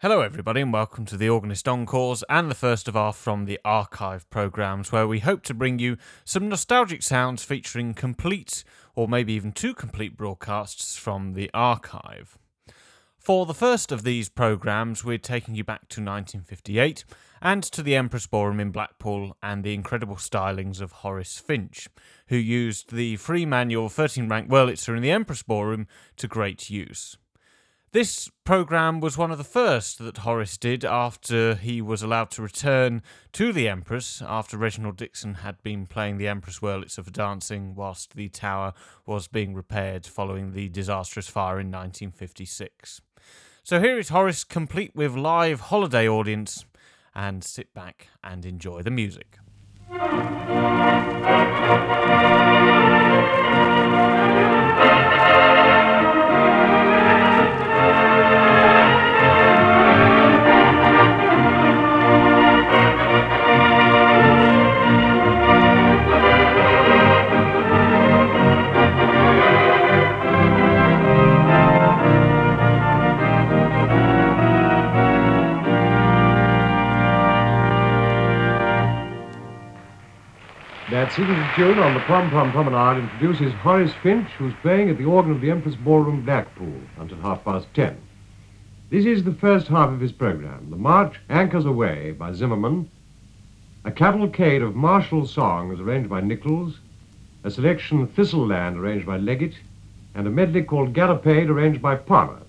Hello, everybody, and welcome to the Organist Encores and the first of our From the Archive programmes, where we hope to bring you some nostalgic sounds featuring complete, or maybe even two complete broadcasts from the archive. For the first of these programmes, we're taking you back to 1958 and to the Empress Ballroom in Blackpool and the incredible stylings of Horace Finch, who used the free manual 13 rank Wurlitzer in the Empress Ballroom to great use. This programme was one of the first that Horace did after he was allowed to return to the Empress after Reginald Dixon had been playing the Empress Wurlitzer for dancing whilst the tower was being repaired following the disastrous fire in 1956. So here is Horace complete with live holiday audience and sit back and enjoy the music. That signature tune on the Pom Pom Promenade introduces Horace Finch, who's playing at the organ of the Empress Ballroom, Blackpool, until half past ten. This is the first half of his program. The march Anchors Aweigh by Zimmerman, a cavalcade of martial songs arranged by Nichols, a selection Thistleland arranged by Leggett, and a medley called Gallopade arranged by Palmer.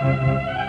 Música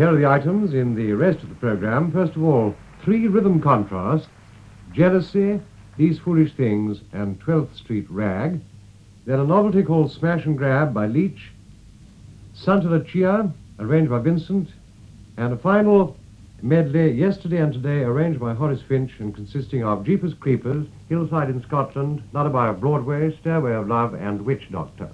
here are the items in the rest of the program. First of all, three rhythm contrasts, Jealousy, These Foolish Things, and 12th Street Rag. Then a novelty called Smash and Grab by Leach, Santa Lucia, arranged by Vincent, and a final medley, Yesterday and Today, arranged by Horace Finch and consisting of Jeepers Creepers, Hillside in Scotland, Lullaby of Broadway, Stairway of Love, and Witch Doctor.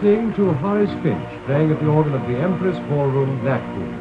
Listening to Horace Finch playing at the organ of the Empress Ballroom, Blackpool.